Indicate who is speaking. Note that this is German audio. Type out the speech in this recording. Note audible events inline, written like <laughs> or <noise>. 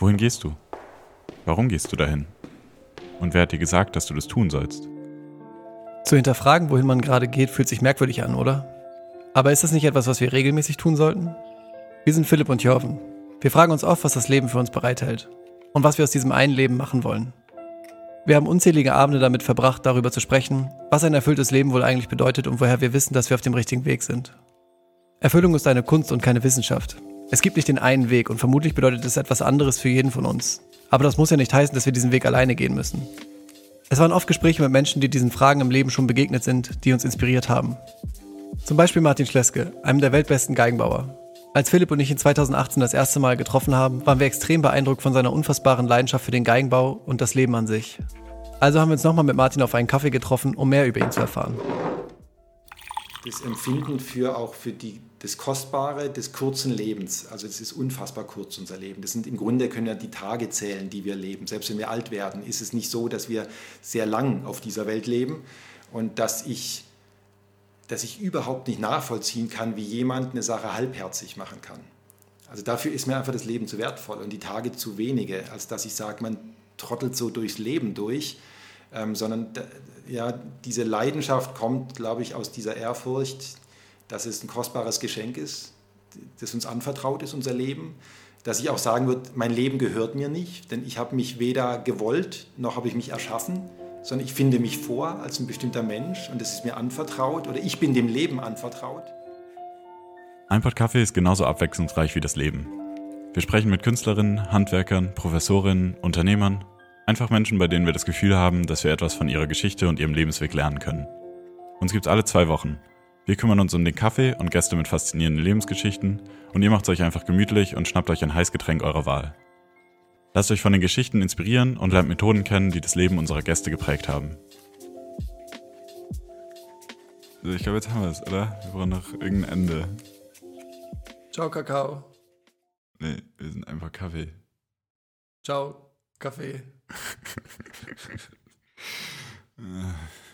Speaker 1: Wohin gehst du? Warum gehst du dahin? Und wer hat dir gesagt, dass du das tun sollst?
Speaker 2: Zu hinterfragen, wohin man gerade geht, fühlt sich merkwürdig an, oder? Aber ist das nicht etwas, was wir regelmäßig tun sollten? Wir sind Philipp und Jorven. Wir fragen uns oft, was das Leben für uns bereithält und was wir aus diesem einen Leben machen wollen. Wir haben unzählige Abende damit verbracht, darüber zu sprechen, was ein erfülltes Leben wohl eigentlich bedeutet und woher wir wissen, dass wir auf dem richtigen Weg sind. Erfüllung ist eine Kunst und keine Wissenschaft. Es gibt nicht den einen Weg und vermutlich bedeutet es etwas anderes für jeden von uns. Aber das muss ja nicht heißen, dass wir diesen Weg alleine gehen müssen. Es waren oft Gespräche mit Menschen, die diesen Fragen im Leben schon begegnet sind, die uns inspiriert haben. Zum Beispiel Martin Schleske, einem der weltbesten Geigenbauer. Als Philipp und ich ihn 2018 das erste Mal getroffen haben, waren wir extrem beeindruckt von seiner unfassbaren Leidenschaft für den Geigenbau und das Leben an sich. Also haben wir uns nochmal mit Martin auf einen Kaffee getroffen, um mehr über ihn zu erfahren.
Speaker 3: Das Empfinden für auch für die das Kostbare des kurzen Lebens. Also es ist unfassbar kurz, unser Leben. Das sind im Grunde können ja die Tage zählen, die wir leben. Selbst wenn wir alt werden, ist es nicht so, dass wir sehr lang auf dieser Welt leben und dass ich, dass ich überhaupt nicht nachvollziehen kann, wie jemand eine Sache halbherzig machen kann. Also dafür ist mir einfach das Leben zu wertvoll und die Tage zu wenige, als dass ich sage, man trottelt so durchs Leben durch, ähm, sondern ja, diese Leidenschaft kommt, glaube ich, aus dieser Ehrfurcht, dass es ein kostbares Geschenk ist, das uns anvertraut ist, unser Leben. Dass ich auch sagen würde, mein Leben gehört mir nicht, denn ich habe mich weder gewollt, noch habe ich mich erschaffen, sondern ich finde mich vor als ein bestimmter Mensch und es ist mir anvertraut oder ich bin dem Leben anvertraut.
Speaker 1: Ein Pott Kaffee ist genauso abwechslungsreich wie das Leben. Wir sprechen mit Künstlerinnen, Handwerkern, Professorinnen, Unternehmern, einfach Menschen, bei denen wir das Gefühl haben, dass wir etwas von ihrer Geschichte und ihrem Lebensweg lernen können. Uns gibt's alle zwei Wochen wir kümmern uns um den Kaffee und Gäste mit faszinierenden Lebensgeschichten und ihr macht es euch einfach gemütlich und schnappt euch ein Heißgetränk eurer Wahl. Lasst euch von den Geschichten inspirieren und lernt Methoden kennen, die das Leben unserer Gäste geprägt haben. Ich glaube, jetzt haben wir es, oder? Wir brauchen noch irgendein Ende.
Speaker 2: Ciao, Kakao.
Speaker 1: Nee, wir sind einfach Kaffee.
Speaker 2: Ciao, Kaffee. <laughs>